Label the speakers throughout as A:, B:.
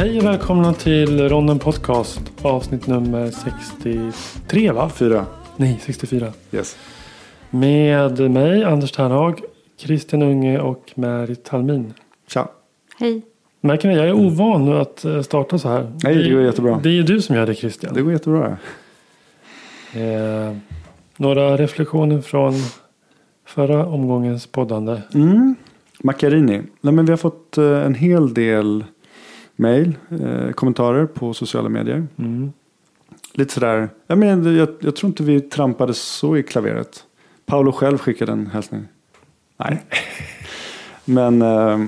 A: Hej och välkomna till Ronden Podcast avsnitt nummer 63 va?
B: Fyra.
A: Nej, 64.
B: Yes.
A: Med mig Anders Ternhag, Christian Unge och Märit Talmin.
B: Tja.
C: Hej.
A: Märker ni, jag är ovan nu att eh, starta så här.
B: Nej, det går jättebra.
A: Det är ju du som gör det Christian.
B: Det går jättebra.
A: Eh, några reflektioner från förra omgångens poddande.
B: Mm. Macchiarini. Nej, men vi har fått eh, en hel del mejl, eh, kommentarer på sociala medier.
A: Mm.
B: Lite sådär. Jag, men, jag, jag tror inte vi trampade så i klaveret. Paolo själv skickade en hälsning. Nej. Men eh,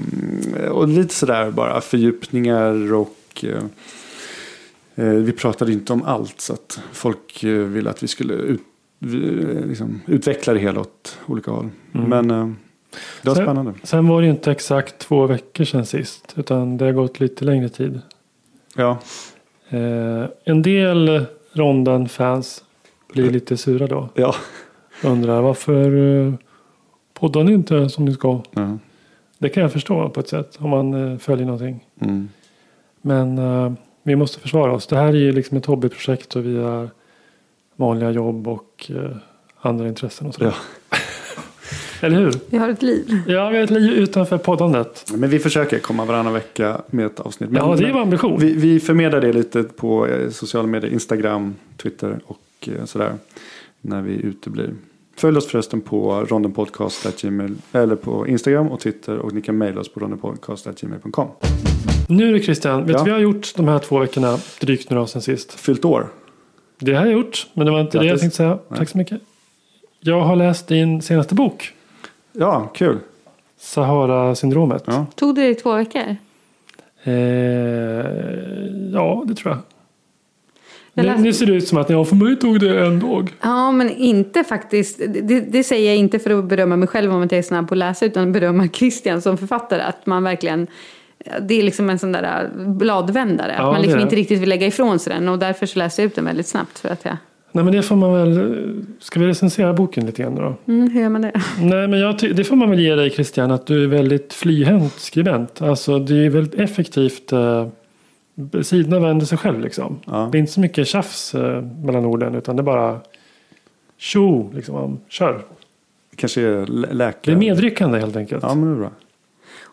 B: och lite sådär bara fördjupningar och eh, eh, vi pratade inte om allt så att folk eh, ville att vi skulle ut, vi, liksom, utveckla det hela åt olika håll.
A: Mm.
B: Men eh, det var
A: Sen-
B: spännande.
A: Sen var det ju inte exakt två veckor sedan sist. Utan det har gått lite längre tid.
B: Ja,
A: Eh, en del Rondan-fans blir lite sura då.
B: ja.
A: Undrar varför eh, poddar ni inte som ni ska?
B: ja.
A: Det kan jag förstå på ett sätt. Om man eh, följer någonting.
B: Mm.
A: Men eh, vi måste försvara oss. Det här är ju liksom ett hobbyprojekt och vi har vanliga jobb och eh, andra intressen och så.
B: Ja.
A: Eller hur?
D: Vi har ett liv.
A: Ja, vi har ett liv utanför poddandet.
B: Men vi försöker komma varannan vecka med ett avsnitt. Men,
A: Ja, det är vår ambition.
B: vi, vi förmedlar det lite på eh, sociala medier. Instagram, Twitter och eh, sådär. När vi uteblir. Följ oss förresten på rondenpodcast.gmail eller på Instagram och Twitter och ni kan mejla oss på rondenpodcast.gmail.com.
A: Nu du Christian, vet du
B: Ja.
A: vad jag har gjort de här två veckorna drygt nu då sen sist?
B: Fyllt år.
A: Det har jag gjort, men det var inte det jag
B: Grattis.
A: tänkte säga.
B: Nej.
A: Tack så mycket. Jag har läst din senaste bok.
B: Ja, kul.
A: Sahara-syndromet.
B: Ja.
D: Tog det dig två veckor?
A: Eh, ja, det tror jag.
D: Jag
A: Nu,
D: läste-
A: nu ser det ut som att ja, för mig tog det en dag.
D: Ja, men inte faktiskt. Det, det säger jag inte för att berömma mig själv om att jag är snabb på att läsa, utan berömma Christian som författare. Att man verkligen, det är liksom en sån där bladvändare.
A: Ja,
D: att man liksom inte riktigt vill lägga ifrån sig den. Och därför så läste jag ut den väldigt snabbt. För att jag,
A: Nej men det får man väl. Ska vi recensera boken lite grann då?
D: mm, hur gör man det?
A: Nej men jag ty- det får man väl ge dig Christian. Att du är väldigt flyhänt skribent. Alltså det är väldigt effektivt. Eh, sidorna vänder sig själv liksom.
B: Ja.
A: Det är inte så mycket tjafs eh, mellan orden. Utan det är bara tjo liksom. Kör.
B: Kanske är lä-
A: Det
B: läkare.
A: är medryckande helt enkelt.
B: Ja, men det är bra.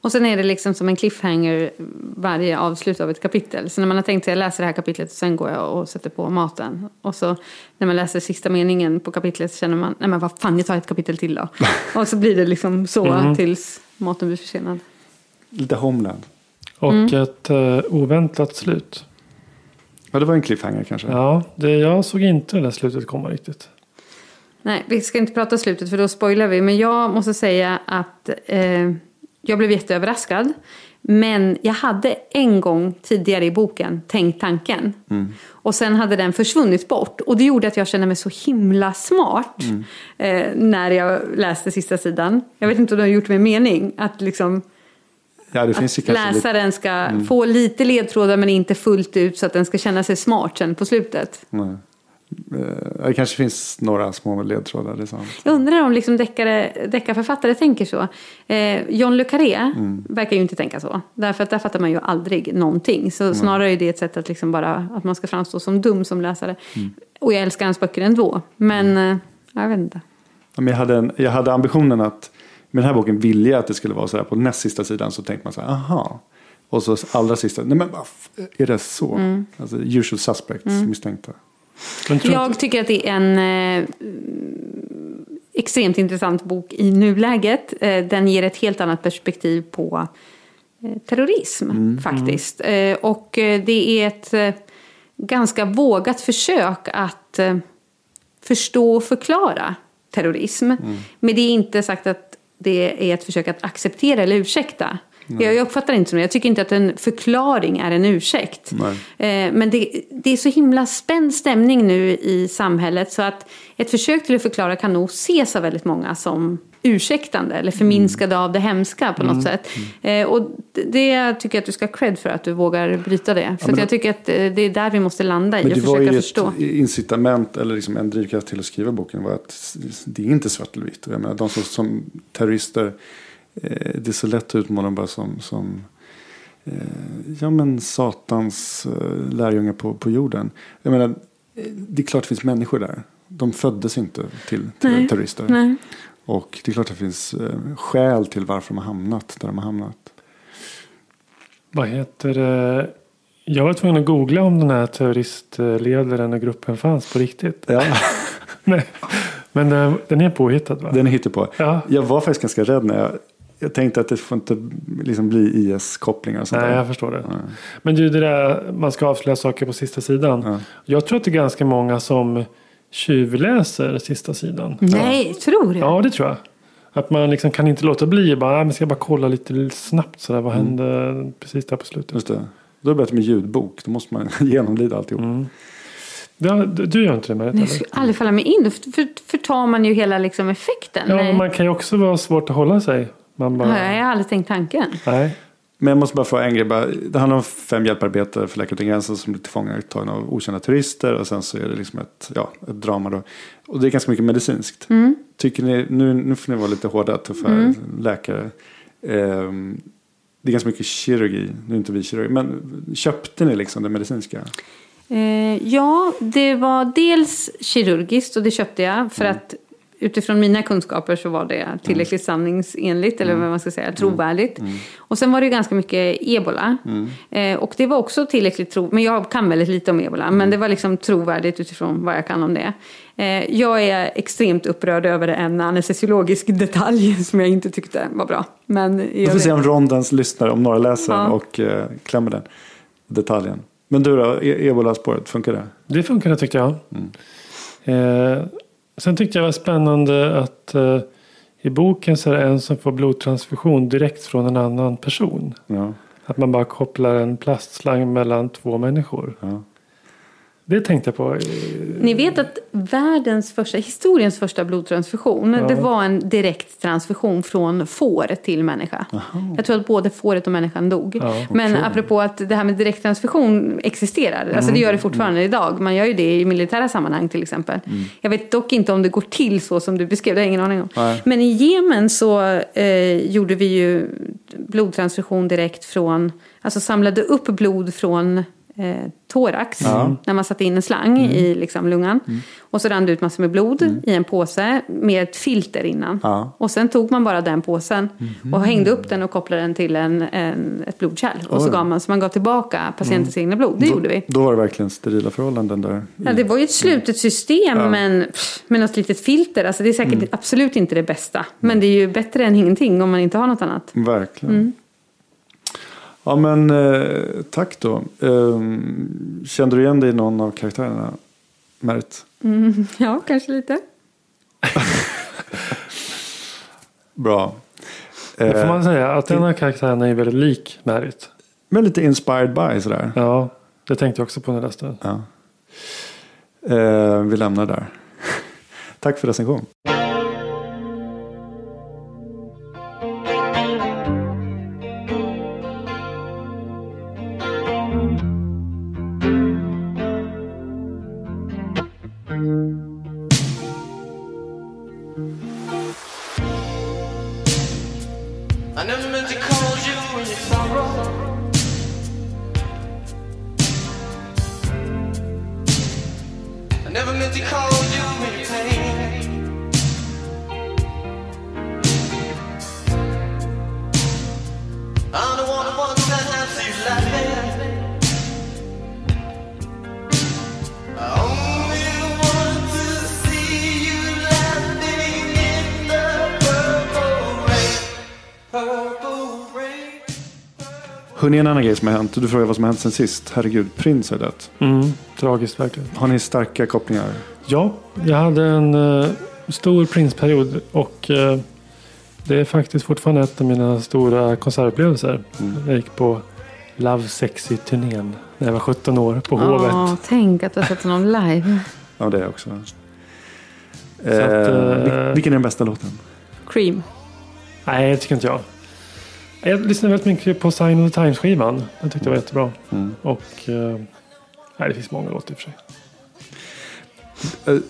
D: Och sen är det liksom som en cliffhanger varje avslut av ett kapitel. Så när man har tänkt sig att läsa det här kapitlet, sen går jag och sätter på maten. Och så när man läser sista meningen på kapitlet så känner man, nej men vad fan, jag tar ett kapitel till då. och så blir det liksom så tills maten blir försenad.
B: Lite Homeland.
A: Och
D: Mm.
A: ett eh, oväntat slut.
B: Ja, det var en cliffhanger kanske.
A: Ja, det, jag såg inte det där slutet komma riktigt.
D: Nej, vi ska inte prata slutet för då spoilar vi. Men jag måste säga att eh, jag blev jätteöverraskad. Men jag hade en gång tidigare i boken tänkt tanken. Och sen hade den försvunnit bort. Och det gjorde att jag kände mig så himla smart. Eh, när jag läste sista sidan. Jag vet inte om det har gjort mig mening. Att liksom
B: Ja,
D: att
B: kanske lite...
D: läsaren ska få lite ledtrådar men inte fullt ut. Så att den ska känna sig smart sen på slutet.
B: Nej. Eh, Det kanske finns några små ledtrådar. Det.
D: Jag undrar om liksom deckare, deckarförfattare tänker så. Eh, John le Carré verkar ju inte tänka så. Därför att där fattar man ju aldrig någonting. Så snarare är det ett sätt att, liksom bara, att man ska framstå som dum som läsare. Och jag älskar hans böcker ändå. Men eh, jag vet inte.
B: Ja, jag, hade en, jag hade ambitionen att med den här boken ville jag att det skulle vara så här. På näst sista sidan så tänkte man så här, aha. Och så allra sista, nej men är det så?
D: Mm.
B: Alltså usual suspects, misstänkta.
D: Jag tycker att det är en eh, extremt intressant bok i nuläget. Eh, den ger ett helt annat perspektiv på eh, terrorism faktiskt. Eh, och eh, det är ett eh, ganska vågat försök att förstå och förklara terrorism. Men det är inte sagt att det är ett försök att acceptera eller ursäkta. Jag, jag uppfattar inte som det. Jag tycker inte att en förklaring är en ursäkt.
B: Nej.
D: Eh, Men det, det är så himla spänd stämning nu i samhället så att ett försök till att förklara kan nog ses av väldigt många som ursäktande eller förminskade av det hemska på något sätt. Eh, Och det- tycker jag att du ska ha cred för att du vågar bryta det. För
B: men
D: att jag tycker att eh, det är där vi måste landa i
B: Men
D: och
B: det var
D: försöka
B: ju
D: förstå.
B: ett incitament eller liksom en drivkraft till att skriva boken var att det är inte svart eller vitt. Jag menar, de som, som terrorister, det är så lätt att utmåla dem bara som, som eh, ja, men satans eh, lärjungar på, på jorden. Jag menar, eh, det är klart det finns människor där. De föddes inte till, till
D: Nej.
B: terrorister.
D: Nej.
B: Och det är klart det finns eh, skäl till varför de har hamnat där de har hamnat.
A: Vad heter det? Jag var tvungen att googla om den här terroristledaren och gruppen fanns på riktigt.
B: Ja,
A: Nej. Men eh, den är påhittad va?
B: den hittar på.
A: Ja.
B: Jag var faktiskt ganska rädd när jag, jag tänkte att det får inte liksom bli IS-kopplingar och sånt
A: Nej,
B: där.
A: jag förstår det. Men du, det där man ska avslöja saker på sista sidan.
B: Ja.
A: Jag tror att det är ganska många som tjuvläser sista sidan.
D: Nej, tror jag.
A: Ja, det tror jag. Att man liksom kan inte låta bli. Bara, "Ah, men ska jag bara kolla lite snabbt sådär. Vad hände precis där på slutet?
B: Just det. Då är det bättre med ljudbok. Då måste man genomlida alltihop.
A: Mm. Ja, du, du gör inte det Merit?
D: Det
A: eller?
D: skulle aldrig falla mig in. Då för, för, förtar man ju hela liksom, effekten.
A: Ja,
D: Nej.
A: men man kan ju också vara svårt att hålla sig. Man bara,
D: Nej, jag har aldrig tänkt tanken.
A: nej.
B: Men jag måste bara få en grej. Bara, det handlar om fem hjälparbetare för Läkare utan gränser som blir tillfångatagna av okända turister. Och sen så är det liksom ett, ja, ett drama då. Och det är ganska mycket medicinskt. Tycker ni, nu, nu får ni vara lite hårda, tuffa läkare. Ehm, det är ganska mycket kirurgi. Nu är inte vi kirurger. Men köpte ni liksom det medicinska?
D: Eh, ja, det var dels kirurgiskt och det köpte jag för att utifrån mina kunskaper så var det tillräckligt sanningsenligt eller vad man ska säga, trovärdigt. Och sen var det ju ganska mycket ebola. Eh, och det var också tillräckligt tro, men jag kan väldigt lite om ebola, men det var liksom trovärdigt utifrån vad jag kan om det. Eh, jag är extremt upprörd över en anestesiologisk detalj som jag inte tyckte var bra. Men
B: Vi får se
D: övrigt-
B: om rondens lyssnar, om några läser
D: Ja.
B: och eh, klämmer den detaljen. Men du då, e- ebola-spåret, funkar det?
A: Det funkade tyckte jag. Eh, sen tyckte jag det var spännande att eh, i boken så är det en som får blodtransfusion direkt från en annan person.
B: Ja.
A: Att man bara kopplar en plastslang mellan två människor.
B: Ja.
A: Det tänkte jag på. eh,
D: Ni vet att världens första, historiens första blodtransfusion,
A: Ja.
D: det var en direkt transfusion från får till människa. Jag tror att både fåret och människan dog.
A: Ja,
D: Men
B: okej.
D: apropå att det här med direkttransfusion existerar, alltså det gör det fortfarande idag. Man gör ju det i militära sammanhang till exempel. Jag vet dock inte om det går till så som du beskrev, det har jag ingen aning om.
B: Nej.
D: Men i Jemen så eh, gjorde vi ju blodtransfusion direkt från, alltså samlade upp blod från eh, thorax
B: Ja.
D: när man satte in en slang i liksom, lungan. Och så rann det ut massor med blod i en påse med ett filter innan.
B: Ja.
D: Och sen tog man bara den påsen och hängde upp den och kopplade den till en, en, ett blodkärl. Och så, gav man, så man gav tillbaka patientens egna blod. Det
B: då,
D: gjorde vi.
B: Då var det verkligen sterila förhållanden där.
D: Ja, det var ju ett slutet system men pff, med något litet filter. Alltså, det är säkert absolut inte det bästa. Men det är ju bättre än ingenting om man inte har något annat.
B: Verkligen.
D: Mm.
B: Ja men eh, tack då. Ehm, kände du igen dig i någon av karaktärerna? Merit?
D: Ja, kanske lite.
B: Bra.
A: Det får
B: Eh,
A: man säga att den här karaktären är väldigt lik Merit.
B: men lite inspired by sådär.
A: Ja, det tänkte jag också på när jag läste.
B: Ja. Eh, vi lämnar där. tack för recension. Som har hänt. Du frågar vad som har hänt sen sist. Herregud, Prince har dött.
A: Mm, tragiskt verkligen.
B: Har ni starka kopplingar?
A: Ja, jag hade en eh, stor Prince-period och eh, det är faktiskt fortfarande ett av mina stora konsertupplevelser. Jag gick på Love Sexy-turnén när jag var 17 år på Hovet.
D: Åh, tänk att du har sett honom live.
B: Ja, det är jag också.
A: att,
B: eh,
A: eh,
B: vil- vilken är den bästa låten?
D: Cream.
A: Nej, det tycker inte jag. Jag lyssnade väldigt mycket på Sign of the Times-skivan. Den tyckte jag var jättebra.
B: Mm.
A: Och eh, nej, det finns många låtar i och för sig.
B: Eh,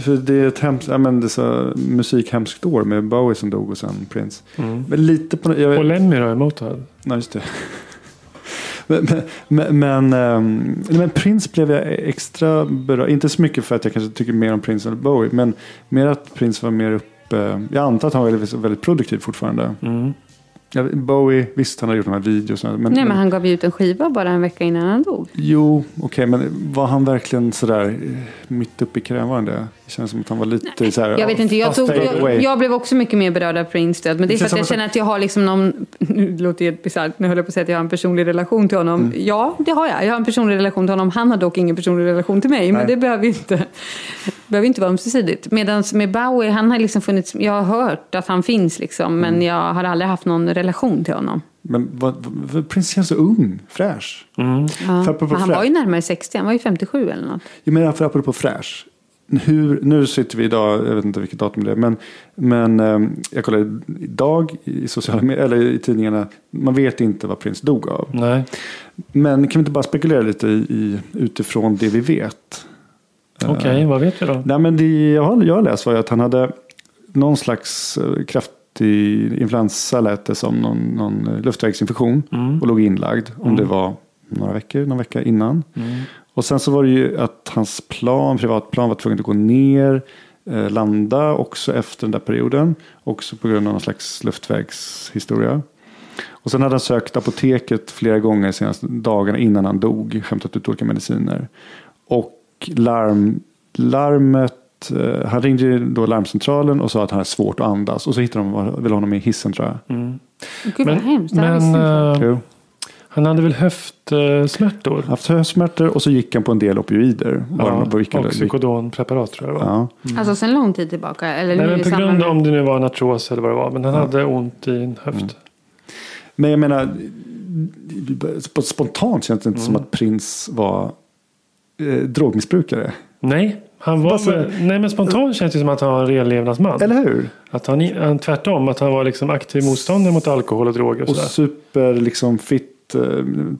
B: För det är ett hemskt, ja, men det så musikhemskt år med Bowie som dog och sen Prince.
A: Mm.
B: Men lite på... Jag
A: Och Lemmy då Motörhead.
B: Nej, just det. Men, men, men, ehm, men Prince blev jag extra berörd. Inte så mycket för att jag kanske tycker mer om Prince än Bowie. Men mer att Prince var mer uppe. Jag antar att han var väldigt, väldigt produktiv fortfarande.
A: Mm.
B: Ja, Bowie, visst han har gjort de här videorna. Men,
D: Nej, men han gav ju ut en skiva bara en vecka innan han dog.
B: Jo, okej, men var han verkligen sådär eh, mitt uppe i det? Det känns som att han var lite så här.
D: Jag vet inte, jag, tog, jag, jag blev också mycket mer berörd av Prince död. Men det är för att jag känner att jag har liksom någon, nu låter det bisarrt, nu höll jag på att säga att jag har en personlig relation till honom.
B: Mm.
D: Ja, det har jag. Jag har en personlig relation till honom. Han har dock ingen personlig relation till mig. Men
B: Nej.
D: det behöver ju inte, behöver inte vara ömsesidigt. Medan med Bowie, han har liksom funnits, jag har hört att han finns liksom. Men
B: Mm.
D: jag har aldrig haft någon relation till honom.
B: Men vad, vad, Prince känns så ung, fräsch.
A: Mm.
D: Ja. Men han
B: fräsch.
D: var ju närmare 60, han var ju 57 eller något.
B: Jag menar för apropå fräsch. Hur, nu sitter vi idag, jag vet inte vilket datum det är, men, men eh, jag kollade idag i sociala medier, eller i tidningarna, man vet inte vad Prince dog av.
A: Nej.
B: Men kan vi inte bara spekulera lite i, utifrån det vi vet?
A: Okej, vad vet vi då?
B: Nej, men det jag har, jag har läst var att han hade någon slags eh, kraftig influensa lät det som någon, någon eh, luftvägsinfektion och låg inlagd om det var några veckor, någon vecka innan. Och sen så var det ju att hans plan, privatplan var tvungen att gå ner, eh, landa också efter den där perioden. Också på grund av någon slags luftvägshistoria. Och sen hade han sökt apoteket flera gånger de senaste dagarna innan han dog. Hämtat ut olika mediciner. Och larm, larmet, eh, han ringde ju då larmcentralen och sa att han hade svårt att andas. Och så hittade de väl honom i hissen tror jag.
D: Gud vad hemskt. Det här
A: men
D: visste inte jag.
A: eh,
B: Jo.
A: Han hade väl höftsmärtor?
B: Haft höstsmärtor och så gick han på en del opioider.
A: Ja, psykodonpreparat tror jag det var.
B: Ja.
D: Alltså sen lång tid tillbaka? Eller
A: Nej, men på grund av om det nu var en artros eller vad det var. Men han hade ont i en höft.
B: Mm. Men jag menar, sp- spontant känns det inte
A: Mm.
B: som att Prins var eh, drogmissbrukare.
A: Nej, han var
B: Alltså-
A: väl, nej, men spontant känns det som att han var en renlevnadsman.
B: Eller hur?
A: Att han, han tvärtom, att han var liksom aktiv motståndare mot alkohol och droger och,
B: Och super liksom fit, eh,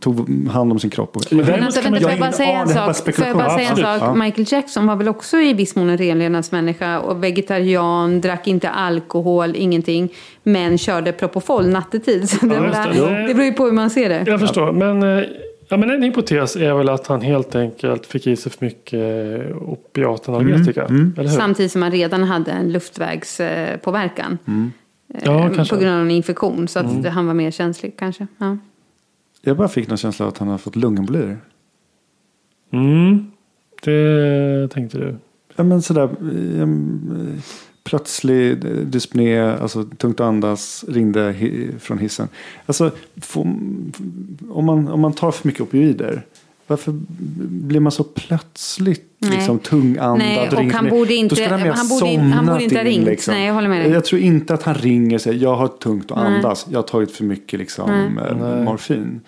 B: tog hand om sin kropp. Och,
A: Men
D: Men
A: däremot kan
D: vänta,
A: man-
D: får jag bara säga
B: Ja,
D: en
B: var
D: sak? Får jag bara säga en sak?
B: Absolut.
D: Michael Jackson var väl också i viss mån en renlevnadsmänniska och vegetarian, drack inte alkohol, ingenting. Men körde Propofol nattetid. Så det,
A: Ja,
D: där- det beror ju på hur man ser det.
A: Jag förstår, men, eh, ja, men en hypotes är väl att han helt enkelt fick i sig för mycket eh, opiatanalgetika.
B: Mm,
A: Eller hur?
D: Samtidigt som han redan hade en luftvägspåverkan.
A: Ja,
D: Eh,
A: kanske.
D: På grund av en infektion. Så att han var mer känslig kanske. Ja.
B: Jag bara fick någon känsla av att han hade fått lungembolier.
A: Mm, det tänkte du.
B: Ja men sådär eh, eh, plötslig dyspné, alltså tungt att andas, ringde från hissen. Alltså om, man, om man tar för mycket opioider, varför blir man så plötsligt
D: Nej.
B: liksom tungandad?
D: Nej, och han borde inte- han borde in- han
B: somnat
D: borde inte ha
B: in,
D: ringt.
B: liksom.
D: Nej, jag håller med dig.
B: Jag tror inte att han ringer säger jag har tungt att
D: Nej.
B: andas, jag har tagit för mycket liksom, eh,
A: Nej.
B: morfin.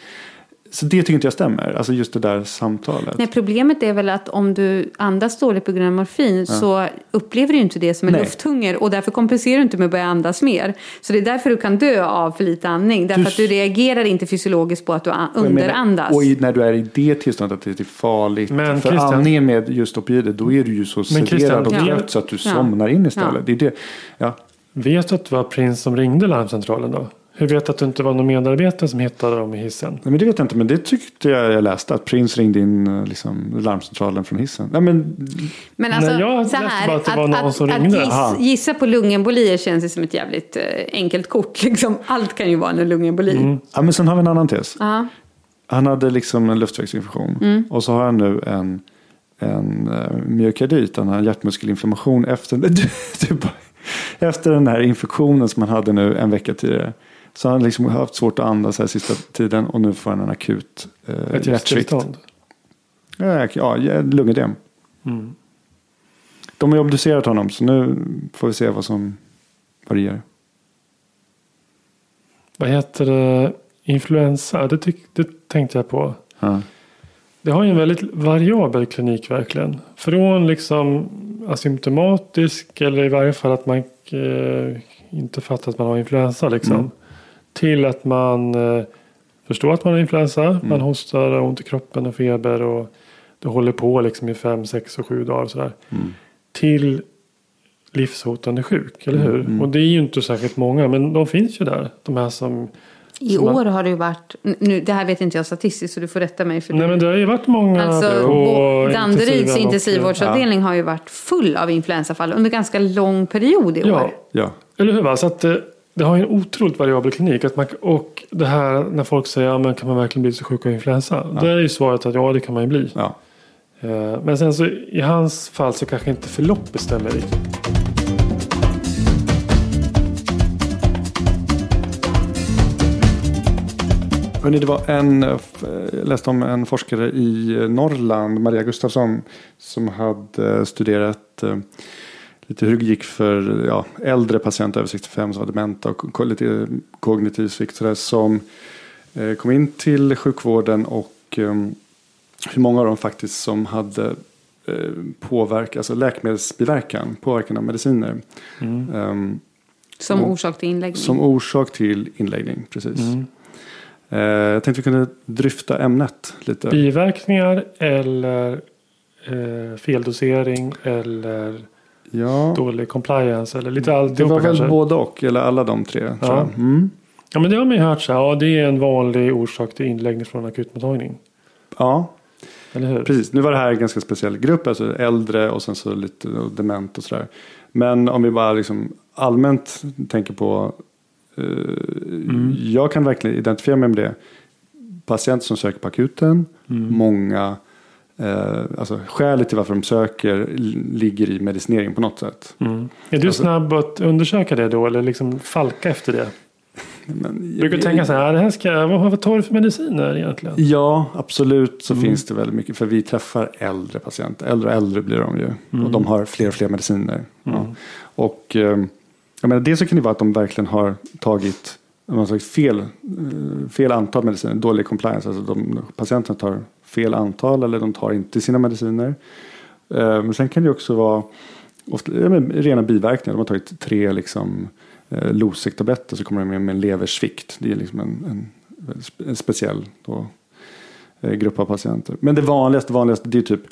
B: Så det tycker inte jag stämmer, alltså just det där samtalet.
D: Nej, problemet är väl att om du andas dåligt på grund av morfin så upplever du inte det som en
B: Nej.
D: lufthunger och därför kompenserar du inte med att börja andas mer. Så det är därför du kan dö av för lite andning. Därför
B: Du-
D: att du reagerar inte fysiologiskt på att du an-
B: Och menar,
D: underandas.
B: Och när du är i det tillståndet att det är farligt.
A: Men
B: för
A: Christian-
B: andningen med just opioider då är du ju så sederad och
D: Ja.
B: trött så att du
D: Ja.
B: somnar in istället.
D: Ja.
B: Det är det. Ja.
A: Vet du att det var Prins som ringde larmcentralen då? Hur vet du att det inte var någon medarbetare som hittade dem i hissen?
B: Nej, men det vet jag inte, men det tyckte jag jag läste. Att Prince ringde in eh, liksom, larmcentralen från hissen. Nej, men,
D: Men alltså,
A: Nej, jag läste
D: här,
A: bara att det var någon som
D: att
A: ringde.
D: giss,
B: Aha.
D: gissa på lungembolier känns ju som ett jävligt eh, enkelt kort. Liksom. Allt kan ju vara en lungemboli.
A: Mm.
B: ja, men sen har vi en annan tes.
D: Ja.
B: Han hade liksom en luftvägsinfektion.
D: Mm.
B: Och så har han nu en, en uh, myokardit, han har en hjärtmuskelinflammation efter, du, du, bara- efter den här infektionen som han hade nu en vecka tidigare. Så har han liksom haft svårt att andas här sista tiden och nu får han en akut uh,
A: Ett hjärtstillstånd.
B: Ja, ja, lungödem.
A: Mm.
B: De har ju obducerat honom så nu får vi se vad som ger.
A: Vad heter det? Influensa, det, tyck, det tänkte jag på.
B: Ja.
A: Det har ju en väldigt variabel klinik verkligen. Från liksom asymptomatisk eller i varje fall att man eh, inte fattar att man har influensa liksom.
B: Mm.
A: Till att man eh, förstår att man har influensa.
B: Mm.
A: Man hostar har ont i kroppen och feber och det håller på liksom i fem, sex och sju dagar och sådär.
B: Mm.
A: Till livshotande sjuk, eller hur?
B: Mm.
A: Och det är ju inte särskilt många, men de finns ju där. De här som...
D: I
A: som
D: år har det ju varit, nu, det här vet inte jag statistiskt så du får rätta mig. För
A: Nej
D: du,
A: men det har ju varit många
D: Alltså,
A: på
D: Danderyds intensivvårdsavdelning har ju varit full av influensafall under ganska lång period i år.
A: Ja,
B: Ja.
A: Eller hur? Va? Så att, eh, det har en otroligt variabel klinik. Att man, och det här när folk säger ja, men kan man verkligen bli så sjuk av influensa? Då är ju svaret att ja det kan man ju bli.
B: Ja.
A: Eh, Men sen så i hans fall så kanske inte förloppet stämmer riktigt.
B: Hörrni, det var en, eh, jag läste om en forskare i eh, Norrland, Maria Gustafsson, som hade studerat eh, lite hur det gick för ja, äldre patienter över 65 som var dementa och lite kognitiv svikt sådär, som eh, kom in till sjukvården och eh, hur många av dem faktiskt som hade eh, påverkan, alltså läkemedelsbiverkan, påverkan av mediciner. ehm,
D: Som
B: Mm.
D: orsak till inläggning.
B: som orsak till inläggning. Precis.
A: Mm.
B: Eh, jag tänkte vi kunde dryfta ämnet lite.
A: Biverkningar eller eh, feldosering eller
B: Ja,
A: dålig compliance eller lite
B: det
A: alltihopa
B: var väl
A: kanske.
B: både och, eller alla de tre.
A: Ja.
B: Mm.
A: Ja men det har man ju hört så här. Ja det är en vanlig orsak till inläggning från akutmottagning.
B: ja,
A: Eller hur?
B: precis. Nu var det här en ganska speciell grupp, alltså äldre och sen så lite dement och sådär. Men om vi bara liksom allmänt tänker på, eh, jag kan verkligen identifiera mig med det. Patienter som söker på akuten, många Eh, alltså skälet till varför de söker ligger i medicinering på något sätt.
A: Mm. Är du
B: Alltså-
A: snabb att undersöka det då eller liksom falka efter det?
B: Men,
A: Brukar du tänka så här, det här ska, vad, vad tar du för mediciner egentligen?
B: Ja, absolut så
A: Mm.
B: finns det väldigt mycket. För vi träffar äldre patienter. Äldre och äldre blir de ju.
A: Mm.
B: Och de har fler och fler mediciner. Ja. Och eh, jag menar, det så kan det vara att de verkligen har tagit, de har tagit fel, eh, fel antal mediciner. Dålig compliance. Alltså de, patienterna tar fel antal eller de tar inte sina mediciner. Eh, men sen kan det också vara ofta, rena biverkningar. De har tagit tre liksom, eh, Losec-tabletter så kommer de med, med en leversvikt. Det är liksom en, en, en speciell då, eh, grupp av patienter. Men det vanligaste, vanligaste det är typ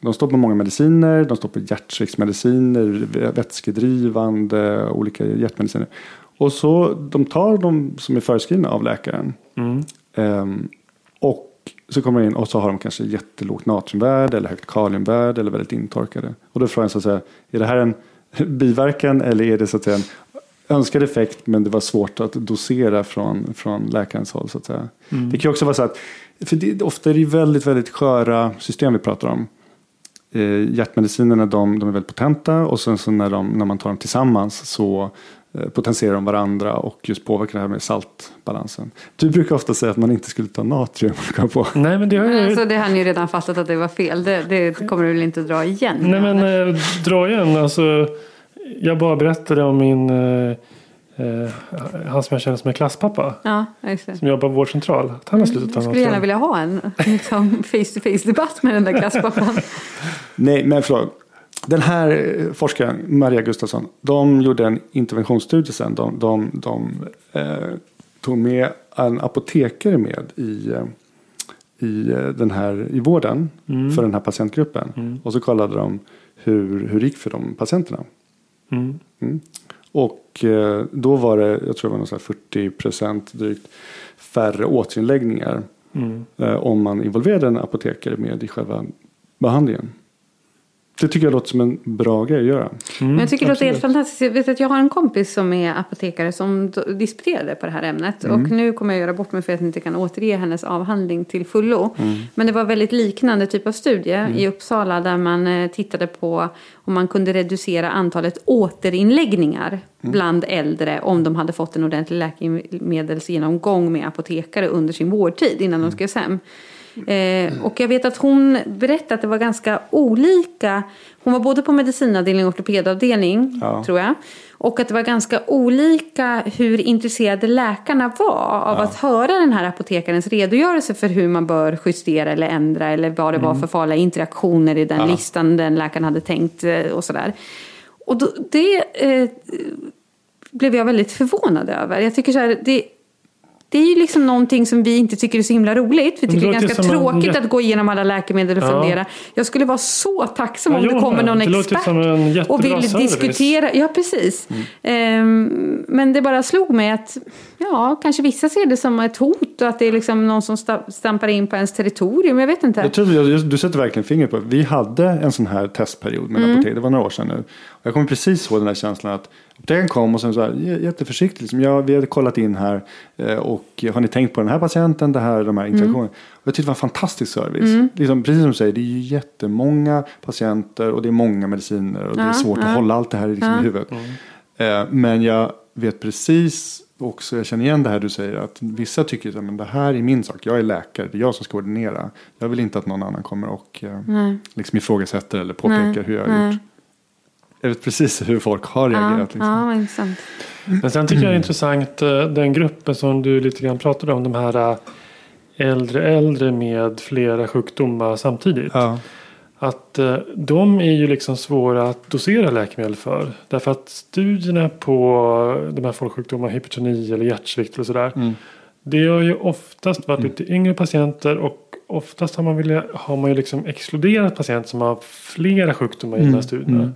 B: de stoppar många mediciner, de stoppar hjärtsviktmediciner, vätskedrivande, olika hjärtmediciner. Och så de tar de som är förskrivna av läkaren.
A: Mm.
B: Ehm, så kommer de in och så har de kanske jättelågt natriumvärde eller högt kaliumvärde eller väldigt intorkade. Och då frågar jag så att säga, är det här en biverkan eller är det så att säga en önskad effekt men det var svårt att dosera från, från läkarens håll så att säga. Det kan ju också vara så att, för det, ofta är det väldigt, väldigt sköra system vi pratar om. Eh, hjärtmedicinerna de, de är väldigt potenta och sen så när, de, när man tar dem tillsammans så eh, potentierar de varandra och just påverkar det här med saltbalansen. Du brukar ofta säga att man inte skulle ta natrium. på.
A: Nej men det har jag
D: Alltså, det har ni ju redan fattat att det var fel. Det, det kommer du väl inte dra igen?
A: Nej men eh, dra igen. Alltså, jag bara berättade om min, eh, eh, han som jag känner som en klasspappa.
D: Ja, just det.
A: Som jobbar på vårdcentral. Att han har slutat ta
D: Jag skulle gärna
A: natrium.
D: vilja ha en liksom, face-to-face debatt med den där klasspappan.
B: Nej, men förlåt. Den här eh, forskaren, Maria Gustafsson, de gjorde en interventionsstudie sen. De, de, de eh, tog med en apotekare med i, eh, i, eh, den här, i vården för den här patientgruppen. Och så kollade de hur, hur det gick för de patienterna.
A: Mm.
B: Mm. Och eh, då var det, jag tror det var någon så här 40 procent drygt färre återinläggningar. Eh, om man involverade en apotekare med i själva behandlingen. Det tycker jag låter som en bra grej att göra.
D: Men jag tycker det låter helt fantastiskt. Jag vet att jag har en kompis som är apotekare som disputerade på det här ämnet. Och nu kommer jag göra bort mig för att jag inte kan återge hennes avhandling till fullo. Men det var väldigt liknande typ av studie i Uppsala där man eh, tittade på om man kunde reducera antalet återinläggningar bland äldre om de hade fått en ordentlig läkemedelsgenomgång med apotekare under sin vårdtid innan de skrevs hem. Eh, och jag vet att hon berättade att det var ganska olika. Hon var både på medicinavdelning och ortopedavdelning,
B: Ja.
D: tror jag. Och att det var ganska olika hur intresserade läkarna var av att höra den här apotekarens redogörelse för hur man bör justera eller ändra eller vad det var för farliga interaktioner i den listan den läkaren hade tänkt eh, och sådär. Och då, det eh, blev jag väldigt förvånad över. Jag tycker så här, det, det är ju liksom någonting som vi inte tycker är så himla roligt. Vi
A: Men det
D: tycker det är ganska tråkigt att gå igenom alla läkemedel och
A: Ja.
D: fundera. Jag skulle vara så tacksam
A: Ja,
D: om det kommer någon
A: Det
D: expert och vill
A: service.
D: diskutera. Ja, precis. Ehm, men det bara slog mig att ja, kanske vissa ser det som ett hot och att det är liksom någon som sta- stampar in på ens territorium. Jag vet inte.
B: Jag tror, du sätter verkligen fingret på det. Vi hade en sån här testperiod med
D: Mm.
B: apotek. Det var några år sedan nu. Jag kommer precis ihåg den här känslan att apotekaren kom och sen så här, jätteförsiktigt. Liksom, ja, vi hade kollat in här eh, och har ni tänkt på den här patienten, det här, de här
D: Mm.
B: interaktionerna. Och jag tyckte det var en fantastisk service. Liksom, precis som du säger, det är ju jättemånga patienter och det är många mediciner och det är
D: Ja,
B: svårt
D: ja.
B: att hålla allt det här liksom i huvudet. Eh, men jag vet precis också, jag känner igen det här du säger, att vissa tycker att men det här är min sak, jag är läkare, det är jag som ska ordinera. Jag vill inte att någon annan kommer och eh, liksom ifrågasätter eller påpekar hur jag har gjort. Jag vet precis hur folk har
D: ja,
B: reagerat. Liksom.
D: ja, vad intressant.
A: Men sen tycker jag det är intressant eh, den gruppen som du lite grann pratade om. De här eh, äldre äldre med flera sjukdomar samtidigt.
B: Ja.
A: Att eh, de är ju liksom svåra att dosera läkemedel för. Därför att studierna på de här folksjukdomarna, hypertoni eller hjärtsvikt eller sådär.
B: Mm.
A: Det har ju oftast varit lite yngre patienter och oftast har man, vilja, har man ju liksom exkluderat patienter som har flera sjukdomar i
B: Mm.
A: de här studierna.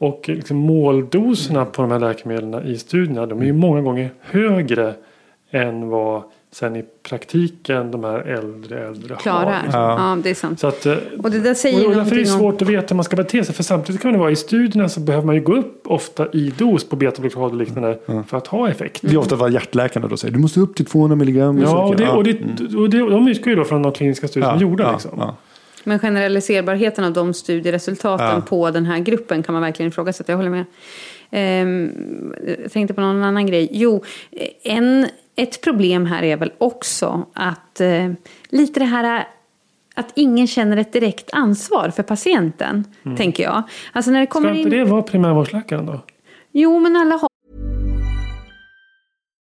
A: Och liksom måldoserna på de här läkemedlen i studierna de är ju många gånger högre än vad sen i praktiken de här äldre äldre
D: Klara.
A: har.
D: Ja. det är sant.
A: Så att, eh,
D: Och det där säger
A: och därför är det
D: någonting om...
A: svårt att veta hur man ska bete sig. För samtidigt kan det vara i studierna så behöver man ju gå upp ofta i dos på betablockad och liknande för att ha effekt.
B: Det är ofta vad hjärtläkarna då säger, du måste upp till 200 milligram.
A: Ja, och, det, och, det,
B: Mm.
A: och det, de utgår ju då från de kliniska studier som är gjorda. Liksom.
D: Men generaliserbarheten av de studieresultaten
B: Ja.
D: på den här gruppen kan man verkligen ifrågasätta. Jag håller med. Ehm, jag tänkte på någon annan grej. Jo, en, ett problem här är väl också att eh, lite det här att ingen känner ett direkt ansvar för patienten, tänker jag. Alltså när det kommer
A: Mm. Ska inte
D: in...
A: det vara primärvårdsläkaren då?
D: Jo, men alla har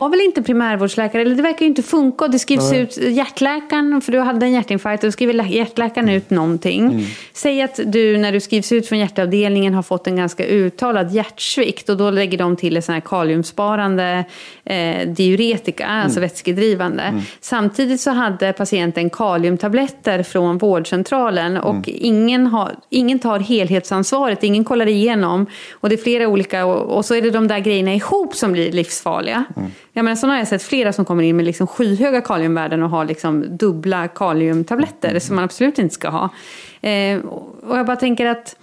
D: Var väl inte primärvårdsläkare, eller det verkar ju inte funka. Och det skrivs
B: Nej.
D: ut hjärtläkaren, för du hade en hjärtinfarkt, och då skriver lä- hjärtläkaren ut någonting.
B: Mm.
D: Säg att du när du skrivs ut från hjärtavdelningen har fått en ganska uttalad hjärtsvikt och då lägger de till en sån här kaliumsparande eh, diuretika, alltså vätskedrivande. Samtidigt så hade patienten kaliumtabletter från vårdcentralen och ingen, har, ingen tar helhetsansvaret, ingen kollar igenom. Och det är flera olika, och, och så är det de där grejerna ihop som blir livsfarliga. Jag menar, sådana har jag sett flera som kommer in med liksom skyhöga kaliumvärden och har liksom dubbla kaliumtabletter som man absolut inte ska ha. Eh, och jag bara tänker att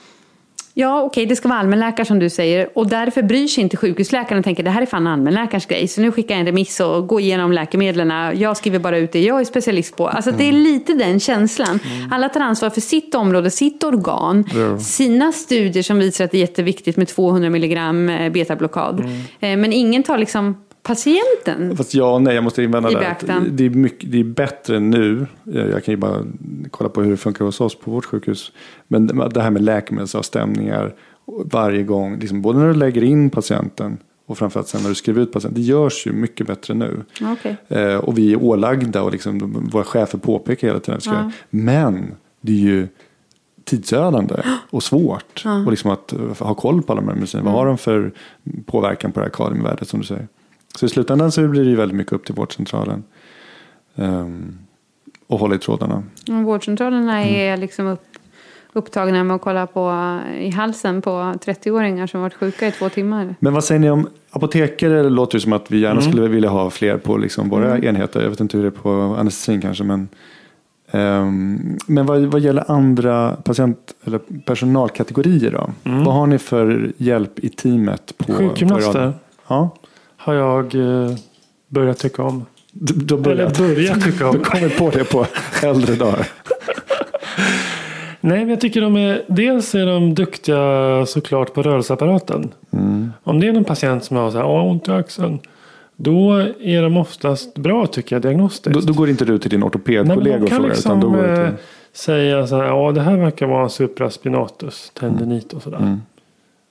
D: Ja, okej, det ska vara allmänläkare som du säger. Och därför bryr sig inte sjukhusläkaren och tänker det här är fan allmänläkarens grej. Så nu skickar jag en remiss och går igenom läkemedlen. Jag skriver bara ut det jag är specialist på. Alltså det är lite den känslan. Alla tar ansvar för sitt område, sitt organ,
B: Ja.
D: sina studier som visar att det är jätteviktigt med 200 milligram eh, betablockad. Eh, Men ingen tar liksom patienten.
B: Fast ja och nej, jag måste invända
D: I
B: där.
D: beaktan.
B: Det är, mycket, det är bättre nu. Jag jag kan ju bara kolla på hur det funkar hos oss på vårt sjukhus. Men det här med läkemedelsavstämningar varje gång. Liksom både när du lägger in patienten och framförallt sen när du skriver ut patienten. Det görs ju mycket bättre nu.
D: Okej.
B: Eh, och vi är ålagda och liksom, våra chefer påpekar hela tiden. ska
D: Ja.
B: Men det är ju tidsödande och svårt. Och liksom att eh, ha koll på alla de här medicinerna. Vad har de för påverkan på det här kaliumvärdet som du säger. Så i slutändan så blir det ju väldigt mycket upp till vårdcentralen. Um, och hålla i trådarna.
D: Och Vårdcentralerna är liksom upp, upptagna med att kolla på i halsen på 30-åringar som varit sjuka i två timmar.
B: Men vad säger ni om apotekare? Det låter ju som att vi gärna skulle vilja ha fler på liksom våra enheter. Jag vet inte hur det är på anestesin kanske. Men, ehm, men vad, vad gäller andra patient eller personalkategorier då? Vad har ni för hjälp i teamet? På,
A: Sjukgymnaster.
B: på ja,
A: Har jag eh, börjat tycka om.
B: du, du har
A: Eller
B: börjat.
A: börjat tycka
B: Du
A: om.
B: har kommit på det på äldre dagar.
A: Nej, men jag tycker de är, dels är de duktiga såklart på rörelseapparaten.
B: Mm.
A: Om det är någon patient som har så här, "Åh, ont i axeln. Då är de oftast bra tycker jag diagnostiskt.
B: Då, då går inte du till din ortopedkollega och
A: kan
B: frågar.
A: liksom
B: utan då går du
A: eh,
B: till...
A: säga så här, ja det här verkar vara en supraspinatus, tendinit och sådär.
B: Mm.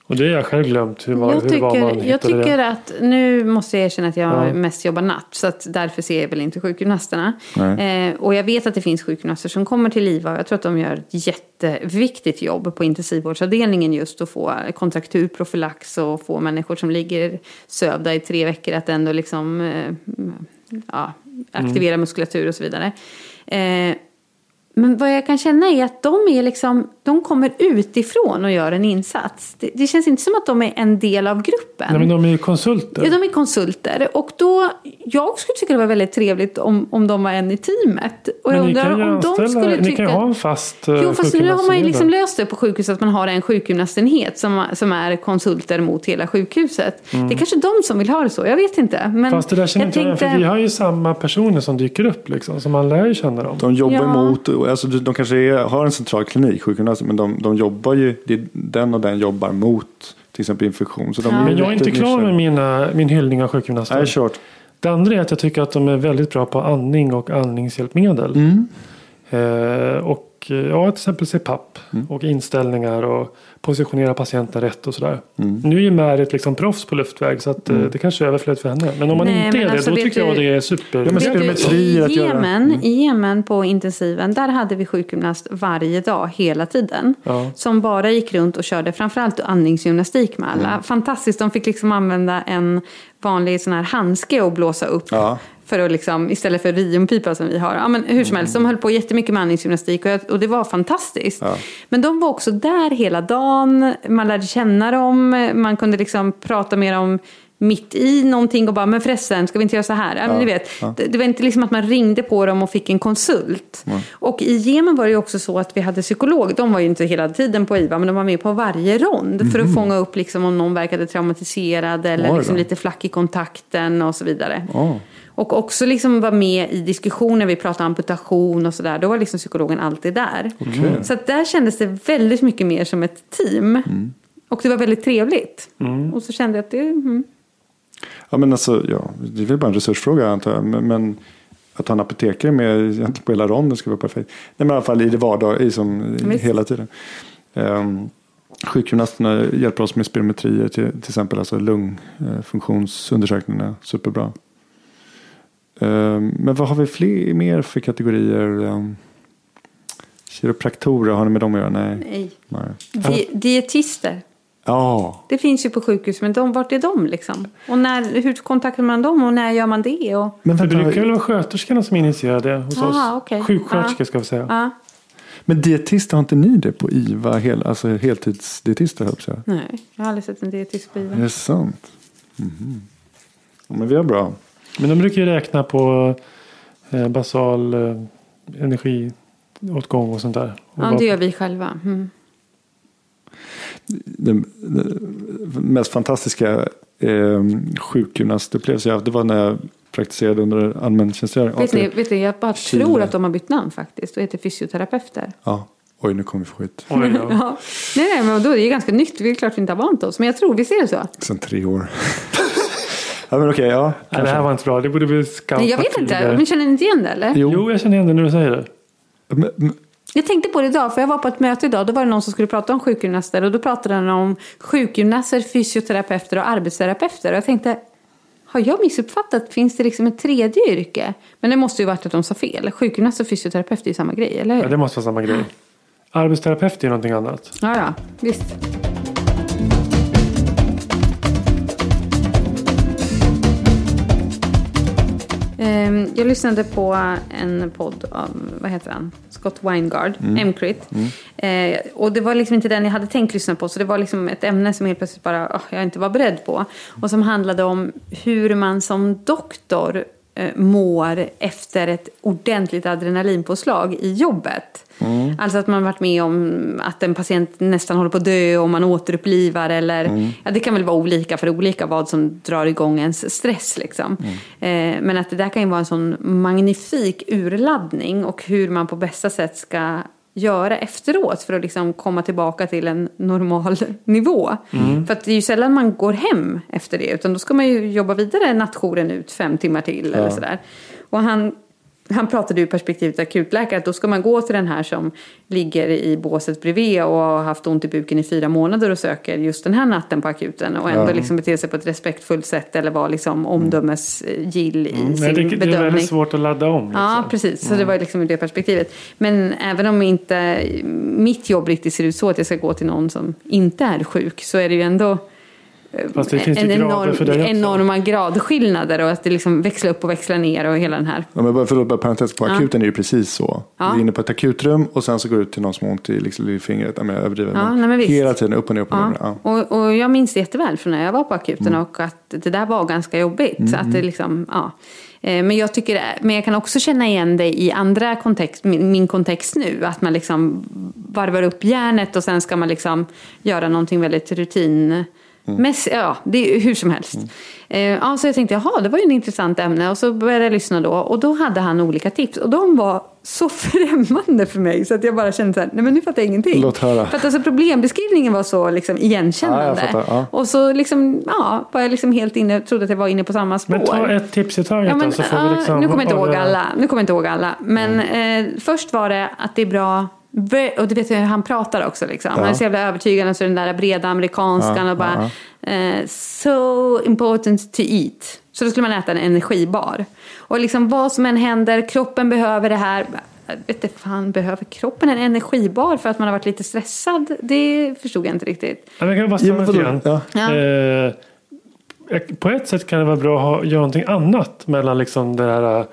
A: Och det har jag själv glömt hur, var,
D: Jag
A: hur var man
D: tycker, jag tycker
A: det.
D: att, nu måste jag erkänna att jag
A: Ja.
D: mest jobbar natt. Så att därför ser jag väl inte sjukgymnasterna. Eh, och jag vet att det finns sjukgymnaster som kommer till IVA. och Jag tror att de gör ett jätteviktigt jobb på intensivvårdsavdelningen just att få kontrakturprofylax och få människor som ligger sövda i tre veckor att ändå liksom eh, ja, aktivera
A: Mm.
D: muskulatur och så vidare. Eh, men vad jag kan känna är att de, är liksom, de kommer utifrån och gör en insats. Det, det känns inte som att de är en del av gruppen.
A: Nej, men de är ju konsulter.
D: Ja, de är konsulter. Och då, jag skulle tycka det var väldigt trevligt om, om de var en i teamet. Och jag
A: men ni
D: undrar om de skulle
A: ni
D: tycka...
A: kan ju ha en fast eh,
D: Jo, fast nu har man ju liksom löst det på sjukhuset att man har en sjukgymnastenhet som, som är konsulter mot hela sjukhuset. Det är kanske de som vill ha det så, jag vet inte. Men
A: Mm. Fast det där känner
D: jag
A: inte jag, för vi har ju samma personer som dyker upp liksom. Så man lär ju känna dem.
B: De jobbar
D: Ja.
B: mot, alltså de kanske är, har en central klinik, sjukgymnaster, men de, de jobbar ju, den och den jobbar mot till exempel infektion. Så de
D: Ja.
A: Men jag är inte klar med mina, min hyllning av sjukgymnaster.
B: Nej, kört.
A: Det andra är att jag tycker att de är väldigt bra på andning och andningshjälpmedel.
B: Mm.
A: Eh, och ja, till exempel CPAP
B: Mm.
A: och inställningar och positionera patienten rätt och sådär.
B: Mm.
A: Nu är ju Märit liksom proffs på luftväg så att, eh, det kanske är överflödigt för henne. Men om man
D: Nej,
A: inte är
D: alltså,
A: det, då tycker jag
D: du-
A: det är super.
B: Ja, men spirometri att
D: i,
B: göra. Mm.
D: Jemen, I Jemen på intensiven, där hade vi sjukgymnast varje dag, hela tiden.
A: Ja.
D: Som bara gick runt och körde framförallt andningsgymnastik med alla.
B: Mm.
D: Fantastiskt, de fick liksom använda en vanlig sån här handske och blåsa upp.
B: Ja.
D: För att liksom, istället för riumpipa som vi har. Ja, men hur som helst, de höll på jättemycket med andningsgymnastik och, jag, och det var fantastiskt.
B: Ja.
D: Men de var också där hela dagen, man lärde känna dem, man kunde liksom prata med dem mitt i någonting och bara, men förresten, ska vi inte göra så här? Ja, men ni vet,
B: ja.
D: det, det var inte liksom att man ringde på dem och fick en konsult. Och i Jemen var det ju också så att vi hade psykolog, de var ju inte hela tiden på IVA, men de var med på varje rond för att fånga upp liksom om någon verkade traumatiserad eller
B: Mhm.
D: Liksom lite flack i kontakten och så vidare.
B: Ja.
D: Och också liksom vara med i diskussioner, vi pratade amputation och sådär. Då var liksom psykologen alltid där.
B: Okej.
D: Så att där kändes det väldigt mycket mer som ett team.
B: Mm.
D: Och det var väldigt trevligt. Och så kände jag att det... Mm.
B: Ja, men alltså, ja, det är väl bara en resursfråga antar jag. Men, men att ha en apotekare med på hela ronden skulle vara perfekt. Nej, men i alla fall i det vardag, i som,
D: Visst.
B: hela tiden. Um, sjukgymnasterna hjälper oss med spirometrier till, till exempel. Alltså lungfunktionsundersökningarna. Superbra. Ehm, men vad har vi fler, mer för kategorier? Kiropraktorer, har ni med dem att göra? Nej.
D: Nej.
B: Nej.
D: Di- dietister.
B: Ja,
D: Det finns ju på sjukhus, men de, vart är de liksom? Och när, hur kontaktar man dem och när gör man det? Och,
B: men
A: Det
B: vänta,
A: brukar väl vara sköterskorna som initierar det hos
D: Ah,
A: oss.
D: okej.
A: Sjuksköterskor
D: Ah.
A: ska vi säga.
D: ja,
B: men dietist, har inte ni det på IVA? Hel, alltså heltidsdietister höll jag
D: nej, jag har aldrig sett en dietist på
B: Är
D: IVA.
B: det sant? Mhm. Ja, men vi har bra.
A: Men de brukar ju räkna på eh, basal eh, energiåtgång och sånt där. Och
D: Ja, det gör vi själva. Mm.
B: Den, den mest fantastiska eh, sjukgymnastupplevelse jag haft det var när jag praktiserade under allmäntjänstgöring.
D: Vet, ni, vet ni, jag bara
B: Chile.
D: tror att de har bytt namn faktiskt och heter fysioterapeuter.
B: Ja. Oj, nu kommer vi få skit.
A: Oj, ja.
D: Ja. Nej, nej, men då är det ju ganska nytt. Vi är klart vi inte har vant oss. Men jag tror, visst är det så?
B: Sen tre år. ja, men okej, ja.
A: Nej, det här var inte bra. Det borde vi scouta
D: jag vet inte.
A: tidigare.
D: Men känner ni inte igen det eller?
B: Jo,
A: Jo, jag känner igen det när du säger det.
B: men, men,
D: Jag tänkte på det idag, för jag var på ett möte idag. Då var det någon som skulle prata om sjukgymnaster. Och då pratade han om sjukgymnaster, fysioterapeuter och arbetsterapeuter. Och jag tänkte, har jag missuppfattat? Finns det liksom ett tredje yrke? Men det måste ju varit att de sa fel. Sjukgymnast och fysioterapeut är ju samma grej, eller hur?
A: Ja, det måste vara samma grej. Arbetsterapeut är någonting annat.
D: Ja, ja, visst. Jag lyssnade på en podd av, vad heter han? Scott Weingard, M-Crit. Eh, och det var liksom inte den jag hade tänkt lyssna på. Så det var liksom ett ämne som helt plötsligt bara, åh, jag inte var beredd på. Och som handlade om hur man som doktor eh, mår efter ett ordentligt adrenalinpåslag i jobbet. Alltså att man varit med om att en patient nästan håller på att dö och man återupplivar eller ja, det kan väl vara olika för olika vad som drar igång ens stress liksom. Eh, men att det där kan ju vara en sån magnifik urladdning och hur man på bästa sätt ska göra efteråt för att liksom komma tillbaka till en normal nivå. För att det är ju sällan man går hem efter det utan då ska man ju jobba vidare nattjouren ut fem timmar till eller sådär. Och han han pratade ur perspektivet akutläkare att då ska man gå till den här som ligger i båset bredvid och har haft ont i buken i fyra månader och söker just den här natten på akuten och ändå
B: Ja.
D: liksom bete sig på ett respektfullt sätt eller vara liksom omdömesgill i
A: Nej,
D: sin
A: det, det är
D: bedömning.
A: väldigt svårt att ladda om. Liksom.
D: Ja, precis. Så det var liksom ur det perspektivet. Men även om inte mitt jobb riktigt ser ut så att jag ska gå till någon som inte är sjuk så är det ju ändå
A: Fast det finns ju
D: en
A: grader för dig också.
D: enorma gradskillnader och att det liksom växlar upp och växlar ner och hela den här.
B: ja, men bara, förlåt, bara parentes, på
D: Ja.
B: akuten är det ju precis så.
D: Ja.
B: Du är inne på ett akutrum och sen så går du ut till någon som har ont i liksom, i fingret. Ja, jag överdriver.
D: Ja,
B: men
D: nej, men
B: hela tiden upp och ner, upp och
D: Ja.
B: ner. Ja.
D: Och, och jag minns det jätteväl från när jag var på akuten
B: Mm.
D: och att det där var ganska jobbigt. Så att det liksom, ja. Eh, Men jag, tycker, men jag kan också känna igen det i andra kontext, min, min kontext nu. Att man liksom varvar upp järnet och sen ska man liksom göra någonting väldigt rutin Mäss, ja, det är hur som helst. Eh, ja, så jag tänkte, jaha, det var ju en intressant ämne. Och så började jag lyssna då. Och då hade han olika tips. Och de var så främmande för mig. Så att jag bara kände så här, nej men nu fattar jag ingenting.
B: Låt höra.
D: För att alltså problembeskrivningen var så liksom igenkännande.
B: Ja, fattar, ja.
D: Och så liksom, ja, var jag liksom helt inne, trodde att jag var inne på samma spår.
A: Men ta ett tips i taget
D: Ja, men,
A: då. Så får vi liksom
D: nu kommer jag inte ihåg alla. Nu kommer jag inte ihåg alla. Men eh, först var det att det är bra och du vet hur han pratar också. Liksom. Han är så jävla övertygande. Så den där breda amerikanskan
B: Ja,
D: och bara eh, So important to eat. Så då skulle man äta en energibar. Och liksom vad som än händer, kroppen behöver det här. Jag vet inte fan, behöver kroppen en energibar för att man har varit lite stressad? Det förstod jag inte riktigt.
A: Ja, men jag kan bara
B: Ja,
A: stanna
B: men
A: lite grann.
B: Ja.
D: Ja.
A: Eh, på ett sätt kan det vara bra att ha, göra någonting annat mellan liksom det här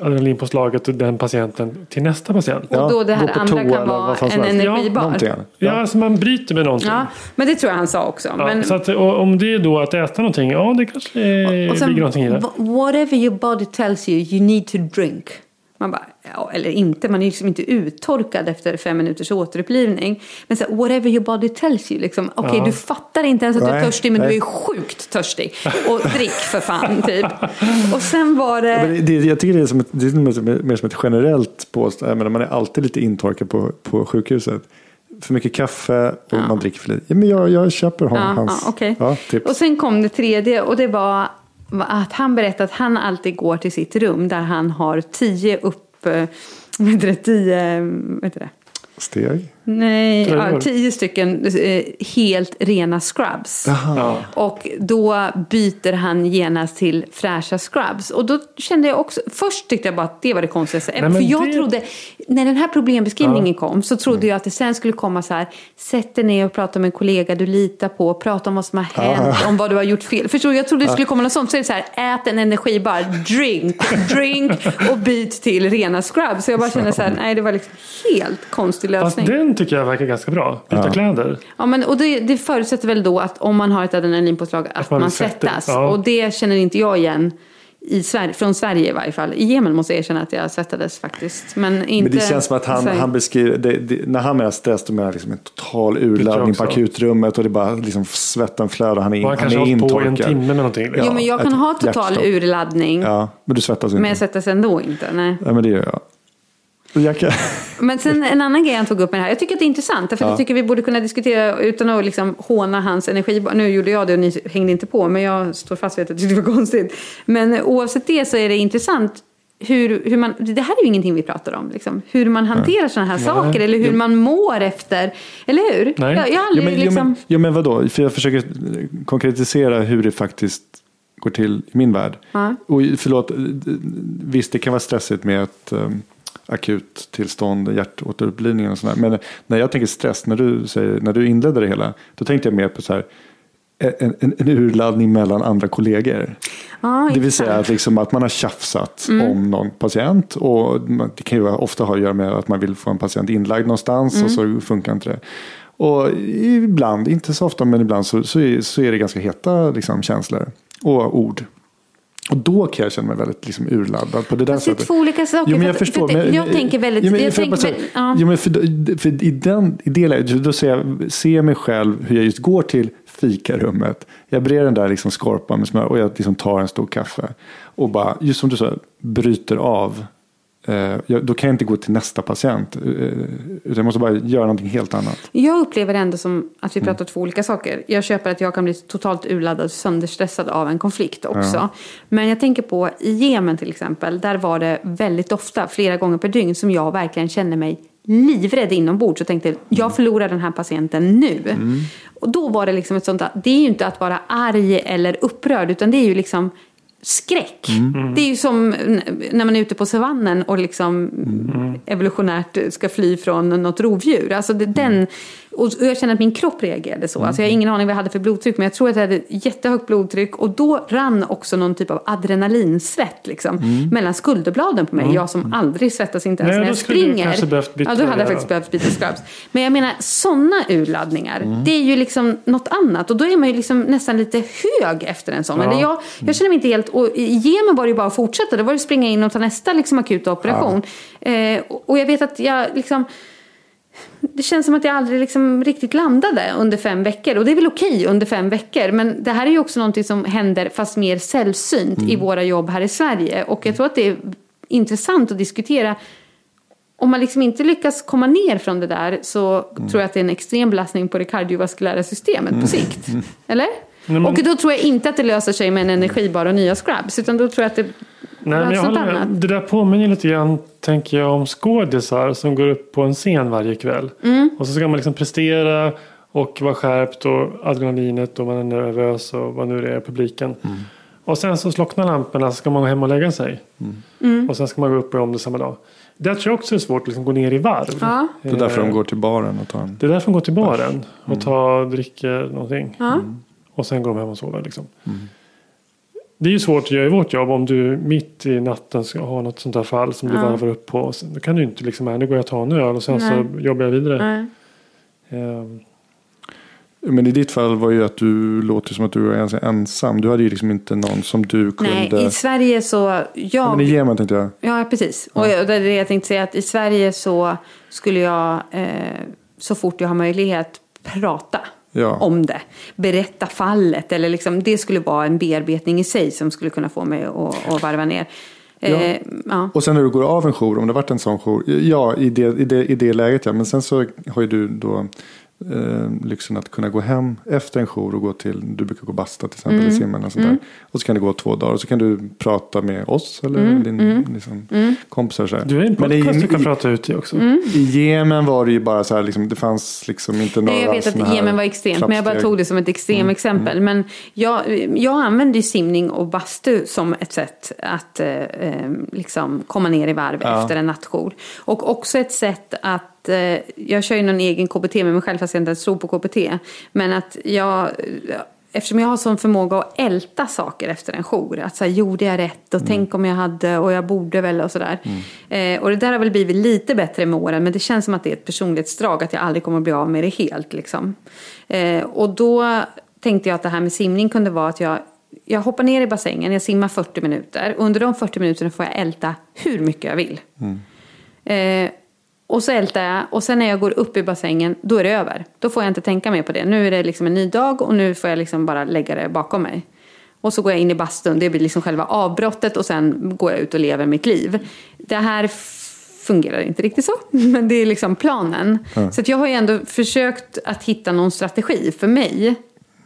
A: adrenalinpåslaget och den patienten till nästa patient.
D: Och då det här
B: på
D: andra
B: toa
D: kan
B: eller
D: vara en energibar.
B: Annat.
A: Ja, alltså man bryter med någonting.
D: Ja, men det tror jag han sa också.
A: Ja,
D: men,
A: så att, och, om det är då att äta någonting, ja det kanske eh,
D: och sen,
A: ligger någonting i det.
D: wh- whatever your body tells you, you need to drink. Man bara, ja, eller inte, man är ju liksom inte uttorkad efter fem minuters återupplivning. Men så här, whatever your body tells you, liksom. okej
A: Ja.
D: du fattar inte ens att du är törstig men
B: nej.
D: du är sjukt törstig. Och drick för fan, typ. Och sen var det...
B: Ja, det, jag tycker det är, som ett, det är mer, som ett generellt påstående. Man är alltid lite intorkad på, på sjukhuset. För mycket kaffe och man dricker för lite. Ja, men jag, jag köper hon,
D: Ja,
B: hans
D: ja, okej.
B: ja, tips.
D: Och sen kom det tredje och det var att han berättade att han alltid går till sitt rum där han har tio upp... Eh, eh, Vad heter det? Tio... Vad heter det?
B: Steg.
D: Nej, ja, tio stycken eh, helt rena scrubs.
A: Ja.
D: Och då byter han genast till fräscha scrubs. Och då kände jag också, först tyckte jag bara att det var det konstigaste.
A: Nej,
D: För jag
A: det-
D: trodde, när den här problembeskrivningen kom så trodde jag att det sen skulle komma så här, sätt dig ner och prata med en kollega du litar på, prata om vad som har hänt, om vad du har gjort fel. Förstår du? Jag trodde det skulle komma något sånt. Så är det så här, ät en energibar, drink, drink och byt till rena scrubs. Så jag bara kände så här, nej det var liksom helt konstig lösning.
A: Den tycker jag verkar ganska bra. Byta kläder.
D: Ja, men, och det, det förutsätter väl då att om man har ett adrenalinpåslag att,
A: man
D: man,
A: svettig.
D: svettas.
A: Ja.
D: Och det känner inte jag igen. I Sverige, från Sverige i varje fall. I Jemen måste jag erkänna att jag svettades faktiskt. Men, inte
B: Men det känns som att han, han beskriver, det, det, när han menar stress, då menar liksom en total urladdning på akutrummet och det är bara liksom svetten flödar, han är,
A: Och han
B: han
A: kanske
B: är
A: har hållit på i en
B: intorkad.
A: timme med någonting. Liksom.
D: Jo, men jag kan ha total
B: hjärtstopp.
D: urladdning.
B: Ja, men du svettas inte.
D: Men jag svettas ändå inte. Nej.
B: Ja, men det gör jag.
D: Men sen en annan grej han tog upp med det här. Jag tycker att det är intressant. För
B: Ja.
D: jag tycker vi borde kunna diskutera utan att liksom håna hans energi. Nu gjorde jag det och ni hängde inte på. Men jag står fast vid att jag tyckte det var konstigt. Men oavsett det så är det intressant. Hur, hur man, det här är ju ingenting vi pratar om. Liksom. Hur man hanterar sådana här saker. Eller hur man mår efter. Eller hur?
A: Nej.
D: Jag, jag aldrig
B: men, ja,
D: liksom...
B: men, ja, men vadå? För jag försöker konkretisera hur det faktiskt går till i min värld.
D: Ja.
B: Och förlåt, visst det kan vara stressigt med ett um, akut tillstånd, hjärtåterupplivning och sådär. Men när jag tänker stress, när du, säger, när du inledde det hela, då tänkte jag mer på så här, en, en, en urladdning mellan andra kollegor.
D: Ja,
B: Det vill säga att, liksom att man har tjafsat
D: Mm.
B: om någon patient. Och det kan ju ofta ha att göra med att man vill få en patient inlagd någonstans och
D: Mm.
B: så funkar inte det. Och ibland, inte så ofta, men ibland så, så, är, så är det ganska heta liksom, känslor och ord. Och då kan jag känna mig väldigt liksom, urladdad på det där
D: Fast det är
B: sättet.
D: två olika saker.
B: Jo, men
D: För
B: jag förstår.
D: för
B: men,
D: jag tänker väldigt-
B: Jo, men,
D: jag
B: för,
D: tänker
B: bara så-
D: väl- ja.
B: jo, men för, för i, den, I det läget, då ser jag, ser mig själv hur jag just går till fikarummet. Jag brer den där liksom skorpan med smör och jag liksom tar en stor kaffe. Och bara, just som du sa, bryter av. Eh, då kan jag inte gå till nästa patient. Eh, utan jag måste bara göra någonting helt annat.
D: Jag upplever ändå som att vi
B: Mm.
D: pratar två olika saker. Jag köper att jag kan bli totalt urladdad och sönderstressad av en konflikt också.
B: Ja.
D: Men jag tänker på i Jemen till exempel. Där var det väldigt ofta, flera gånger per dygn, som jag verkligen kände mig livrädd inombords och tänkte jag förlorar den här patienten nu.
B: Mm.
D: Och då var det liksom ett sånt det är ju inte att vara arg eller upprörd utan det är ju liksom skräck.
B: Mm.
D: Det är ju som när man är ute på savannen och liksom
B: Mm.
D: evolutionärt ska fly från något rovdjur. Alltså det, den, och jag känner att min kropp reagerade så. Alltså jag har ingen aning vad jag hade för blodtryck men jag tror att jag hade jättehögt blodtryck och då rann också någon typ av adrenalinsvett liksom, mellan skulderbladen på mig. Jag som aldrig svettas inte ens
A: Nej,
D: när
A: då
D: jag
A: du
D: springer.
A: kanske behövt byta
D: ja, då hade jag faktiskt
A: ja.
D: behövt byta scrubs. Men jag menar sådana urladdningar, det är ju liksom något annat och då är man ju liksom nästan lite hög efter en sån.
A: Ja.
D: Eller jag, jag känner mig inte helt, och i Jemen var det ju bara att fortsätta, det var det springa in och ta nästa liksom akuta operation. Eh, och och jag vet att jag liksom det känns som att jag aldrig liksom riktigt landade under fem veckor. Och det är väl okej under fem veckor. Men det här är ju också någonting som händer fast mer sällsynt i våra jobb här i Sverige. Och jag tror att det är intressant att diskutera. Om man liksom inte lyckas komma ner från det där så tror jag att det är en extrem belastning på det kardiovaskulära systemet på sikt. Eller?
A: Nej, men-
D: Och då tror jag inte att det löser sig med en energibar och nya scrubs. Utan då tror jag att det
A: Nej, men jag håller med. Det där påminner lite grann, tänker jag, om skådisar som går upp på en scen varje kväll.
D: Mm.
A: Och så ska man liksom prestera och vara skärpt och adrenalinet och man är nervös och vad nu det är, publiken. Och sen så slocknar lamporna så ska man gå hem och lägga sig.
D: Mm.
A: Och sen ska man gå upp och göra om det samma dag. Det tror jag också är svårt att liksom gå ner i varv.
D: Ja.
B: Det är därför de
A: Eh,
B: går till baren och tar en...
A: Det är därför de går till baren och tar, dricker någonting.
D: Ja.
A: Och sen går de hem och sover. Liksom. Det är ju svårt att göra i vårt jobb om du mitt i natten ska ha något sånt här fall som du
D: Ja.
A: varvar upp på. Sen- Då kan du inte liksom, "Nej, nu går jag och tar en öl och sen
D: Nej.
A: så jobbar jag vidare. Ehm,
B: Men i ditt fall var ju att du låter som att du var ganska ensam. Du hade ju liksom inte någon som du kunde...
D: Nej, i Sverige så...
B: Ja,
D: Jag,
B: men i Jemen tänkte jag.
D: Ja, precis. Och jag- det är det jag tänkte säga att i Sverige så skulle jag eh, så fort jag har möjlighet prata
B: Ja.
D: om det. Berätta fallet eller liksom, det skulle vara en bearbetning i sig som skulle kunna få mig att, att varva ner. Eh, ja.
B: Och sen när du går av en jour, om det varit en sån jour. Ja, i det, i det, i det läget ja. Men sen så har ju du då eh, lyxen att kunna gå hem efter en jour och gå till, du brukar gå basta till exempel,
D: Mm.
B: eller simma eller sånt där. Och så kan det gå två dagar och så kan du prata med oss eller
D: Mm,
B: din Liksom, kompisar. Så här.
A: Du är en
B: Men i,
A: podcast du kan
B: i,
A: prata ut i också.
B: i Jemen var det ju bara så här, liksom, det fanns liksom inte några
D: Nej, jag vet att Jemen var extremt, men jag bara
B: trappsteg.
D: tog det som ett extrem exempel. Men jag, jag använder ju simning och bastu som ett sätt att eh, eh, liksom komma ner i varv efter en nattjour. Och också ett sätt att, eh, jag kör ju någon egen KBT med mig själv fast jag inte ens tror på KBT. Men att jag, eftersom jag har sån förmåga att älta saker efter en jour. Att så här, gjorde jag rätt och tänk om jag hade och jag borde väl och sådär. Eh, och det där har väl blivit lite bättre med åren men det känns som att det är ett personlighetsdrag att jag aldrig kommer att bli av med det helt. Liksom. Eh, och då tänkte jag att det här med simning kunde vara att jag jag hoppar ner i bassängen, jag simmar 40 minuter. Och under de 40 minuterna får jag älta hur mycket jag vill. Eh, och så ältar jag och sen när jag går upp i bassängen då är det över. Då får jag inte tänka mer på det. Nu är det liksom en ny dag och nu får jag liksom bara lägga det bakom mig. Och så går jag in i bastun, det blir liksom själva avbrottet och sen går jag ut och lever mitt liv. Det här fungerar inte riktigt så, men det är liksom planen. Så att jag har ju ändå försökt att hitta någon strategi för mig.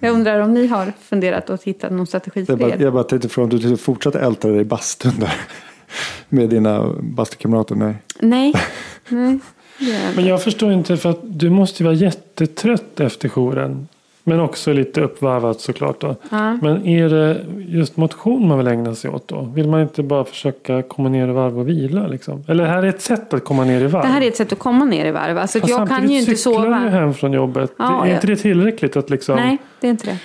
D: Jag undrar om ni har funderat och hittat någon strategi för
B: Jag bara,
D: er?
B: jag bara tänkte fråga om du fortsatte älta dig i bastun där. Med dina bastukamrater. Nej.
D: Nej. Nej.
A: Men jag förstår inte för att du måste ju vara jättetrött efter jouren. Men också lite uppvarvat såklart då.
D: Ja.
A: Men är det just motion man vill ägna sig åt då? Vill man inte bara försöka komma ner i varv och vila liksom? Eller det här är ett sätt att komma ner i varv.
D: Det här är ett sätt att komma ner i varv. Alltså,
A: Fast
D: jag kan
A: samtidigt
D: ju inte
A: cyklar
D: sova.
A: du hem från jobbet.
D: Ja,
A: är
D: ja.
A: inte det tillräckligt att liksom?
D: Nej, det är inte det.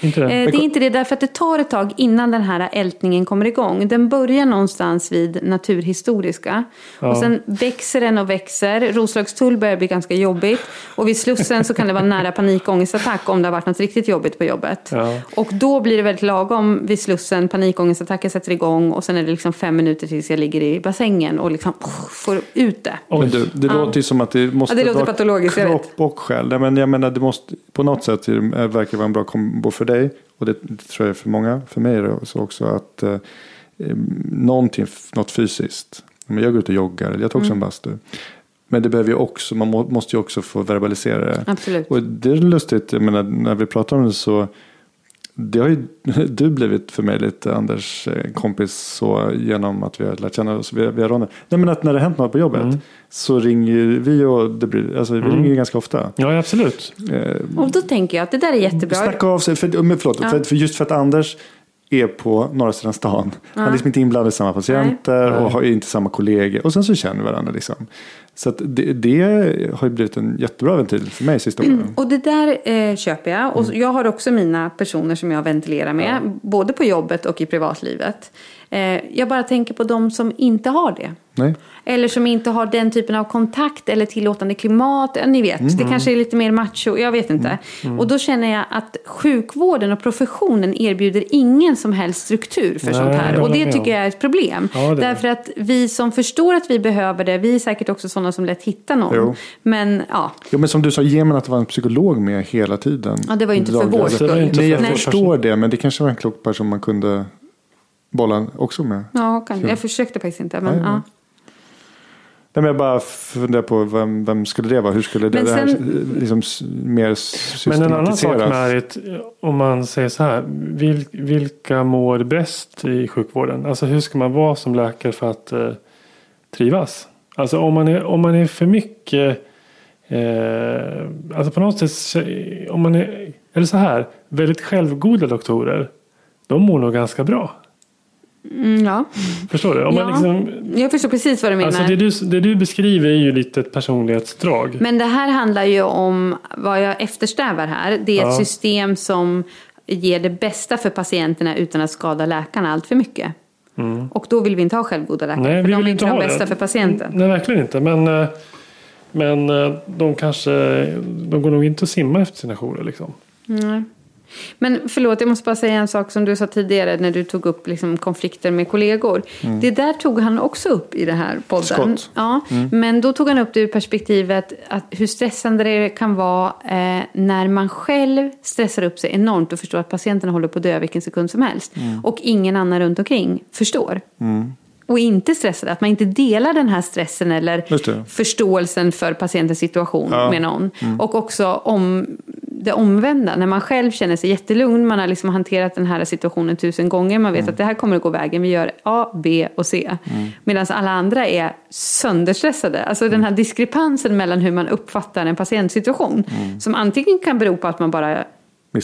A: Inte det?
D: Eh, det är inte det därför att det tar ett tag innan den här ältningen kommer igång. Den börjar någonstans vid naturhistoriska. Och sen växer den och växer. Roslagstull börjar bli ganska jobbigt. Och vid Slussen så kan det vara nära panikångestattack om det har varit något riktigt jobbigt på jobbet.
A: Ja.
D: Och då blir det väldigt lagom vid Slussen. Panikångestattacken sätter igång och sen är det liksom fem minuter tills jag ligger i bassängen och liksom oh, får ut det.
A: Oj.
B: Men du, det låter ju som att det måste
D: Ja, det låter
B: vara
D: patologiskt, jag
B: kropp och själ. Nej, men jag menar, det måste, på något sätt är det, äh, verkar vara en bra kombo för dig. Och det, det tror jag är för många. För mig är det så också att eh, någonting, något fysiskt. Men jag går ut och joggar, eller jag tar också
D: Mm.
B: en bastu. Men det behöver ju också, man må, måste ju också få verbalisera det.
D: Absolut.
B: Och det är lustigt, jag menar, när vi pratar om det så det har ju du blivit för mig lite Anders eh, kompis så genom att vi har lärt känna oss via, via Ronny. Nej men att när det hänt något på jobbet
A: Mm.
B: så ringer vi och det blir, alltså, vi ringer ju ganska ofta.
A: Ja, absolut.
B: Eh,
D: Och då tänker jag att det där är jättebra.
B: snacka av sig, för, men förlåt,
D: Ja.
B: för, för just för att Anders är på norra sidan stan. Han är liksom inte inblandad i samma patienter och har inte samma kollegor. Och sen så känner vi varandra liksom. Så det, det har ju blivit en jättebra ventil för mig sista åren.
D: Och det där eh, köper jag.
B: Mm.
D: Och jag har också mina personer som jag ventilerar med. Både på jobbet och i privatlivet. Eh, jag bara tänker på de som inte har det.
B: Nej?
D: Eller som inte har den typen av kontakt eller tillåtande klimat. Ni vet,
B: Mm.
D: det kanske är lite mer macho. Jag vet inte. Och då känner jag att sjukvården och professionen erbjuder ingen som helst struktur för
A: Nej,
D: sånt här. Och det tycker jag är ett problem.
A: Ja.
D: Därför att vi som förstår att vi behöver det, vi är säkert också sådana som lätt hittar någon.
B: Jo.
D: Men ja,
B: Jo, men som du sa, mig att det var en psykolog med hela tiden.
D: Ja, det var ju inte för vår
A: skull.
B: Nej, jag förstår det, men det kanske var en klok person man kunde bolla också med.
D: ja kan, jag försökte faktiskt inte. Men,
B: Nej,
D: ja.
B: Nej. Men jag bara funderar på vem, vem skulle det vara? Hur skulle det,
D: Men
B: det här
D: sen-
B: liksom, mer
A: Men en annan sak
B: systematiseras?
A: Marit, om man säger så här. Vil, vilka mår bäst i sjukvården? Alltså hur ska man vara som läkare för att eh, trivas? Alltså om man är, om man är för mycket eh, Alltså på något sätt om man är, eller så här, väldigt självgoda doktorer. De mår nog ganska bra.
D: Mm, ja.
A: Förstår du? Om
D: Ja.
A: man liksom,
D: Jag förstår precis vad du menar.
A: alltså det, du, det du beskriver är ju lite ett personlighetsdrag.
D: Men det här handlar ju om vad jag eftersträvar här. Det är ett
A: Ja.
D: system som ger det bästa för patienterna utan att skada läkarna allt för mycket. Och då vill vi inte ha självgoda läkare.
A: Nej,
D: för
A: vi
D: de
A: vill inte
D: ha
A: ha
D: bästa
A: det.
D: för patienten.
A: Nej, verkligen inte. Men, eh, Men eh, de kanske, de går nog inte att simma efter sina jourer liksom.
D: Nej. Men förlåt, jag måste bara säga en sak som du sa tidigare när du tog upp liksom konflikter med kollegor. Det där tog han också upp i den här podden. Ja, Men då tog han upp det ur perspektivet att hur stressande det kan vara eh, när man själv stressar upp sig enormt och förstår att patienten håller på att dö vilken sekund som helst. Och ingen annan runt omkring förstår. Och inte stressade, att man inte delar den här stressen eller förståelsen för patientens situation
B: Ja. Mm.
D: med någon. Och också om det omvända, när man själv känner sig jättelugn, man har liksom hanterat den här situationen tusen gånger, man vet
B: Mm.
D: att det här kommer att gå vägen, vi gör A, B och C. Medan alla andra är sönderstressade. Alltså den här diskrepansen mellan hur man uppfattar en patientsituation, som antingen kan bero på att man bara är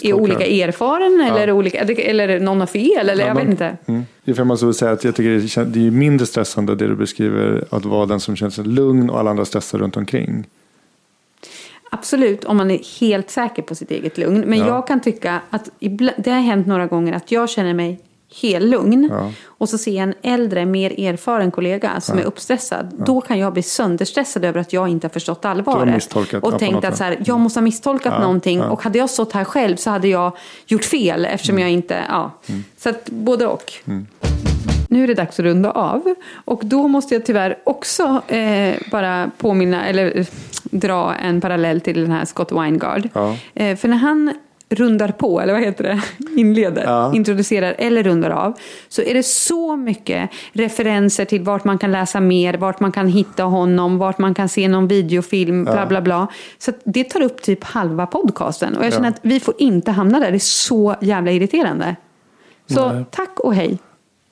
B: Mm.
D: Olika erfaren eller, olika, eller någon har fel, eller jag vet inte.
B: Mm. Så vill säga att jag tycker det är mindre stressande det du beskriver att vara den som känner sig lugn och alla andra stressar runt omkring.
D: Absolut, om man är helt säker på sitt eget lugn. Men
B: Ja.
D: jag kan tycka att det har hänt några gånger att jag känner mig helt lugn.
B: Ja.
D: Och så ser jag en äldre, mer erfaren kollega som är uppstressad. Då kan jag bli sönderstressad över att jag inte har förstått
B: har
D: allvaret.
B: ja,
D: och tänkt att så här, jag måste ha misstolkat
B: Ja,
D: någonting.
B: ja. Mm.
D: Och hade jag stått här själv så hade jag gjort fel eftersom jag inte... Ja. Så att både och. Nu är det dags att runda av. Och då måste jag tyvärr också eh, bara påminna, eller eh, dra en parallell till den här Scott Weingard.
B: Ja.
D: Eh, för när han rundar på, eller vad heter det, inleder,
B: Ja.
D: introducerar eller rundar av, så är det så mycket referenser till vart man kan läsa mer, vart man kan hitta honom, vart man kan se någon videofilm, bla bla bla. Så det tar upp typ halva podcasten. Och jag känner
B: Ja.
D: att vi får inte hamna där, det är så jävla irriterande. Så
A: Nej.
D: tack och hej.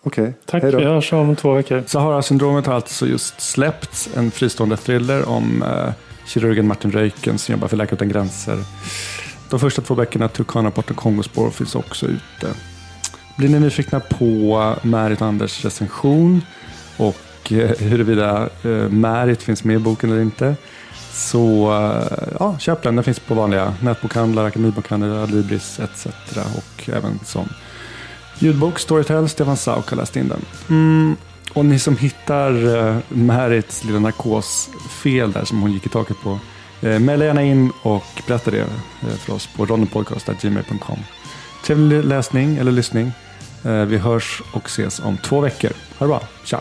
B: Okej,
A: Tack,
B: hej då.
A: vi hörs om två veckor.
B: Sahara-syndromet har alltså just släppts. En fristående thriller om eh, kirurgen Martin Röjken som jobbar för Läkare Utan Gränser. De första två böckerna, Turkana-rapporten Kongospår, finns också ute. Blir ni nyfikna på Märit och Anders recension och eh, huruvida eh, Märit finns med i boken eller inte så eh, ja, köp den. Den finns på vanliga nätbokhandlar, akademibokhandlar, Adlibris etc. Och även som ljudbok, Storytel, Stefan Sauk har läst in den. Mm. Och ni som hittar eh, uh, Märits lilla narkosfel där som hon gick i taket på. Uh, Mejla gärna in och berätta det uh, för oss på ronnypodcast.gmail.com. Trevlig läsning eller lyssning. Uh, vi hörs och ses om två veckor. Ha det bra. Tja!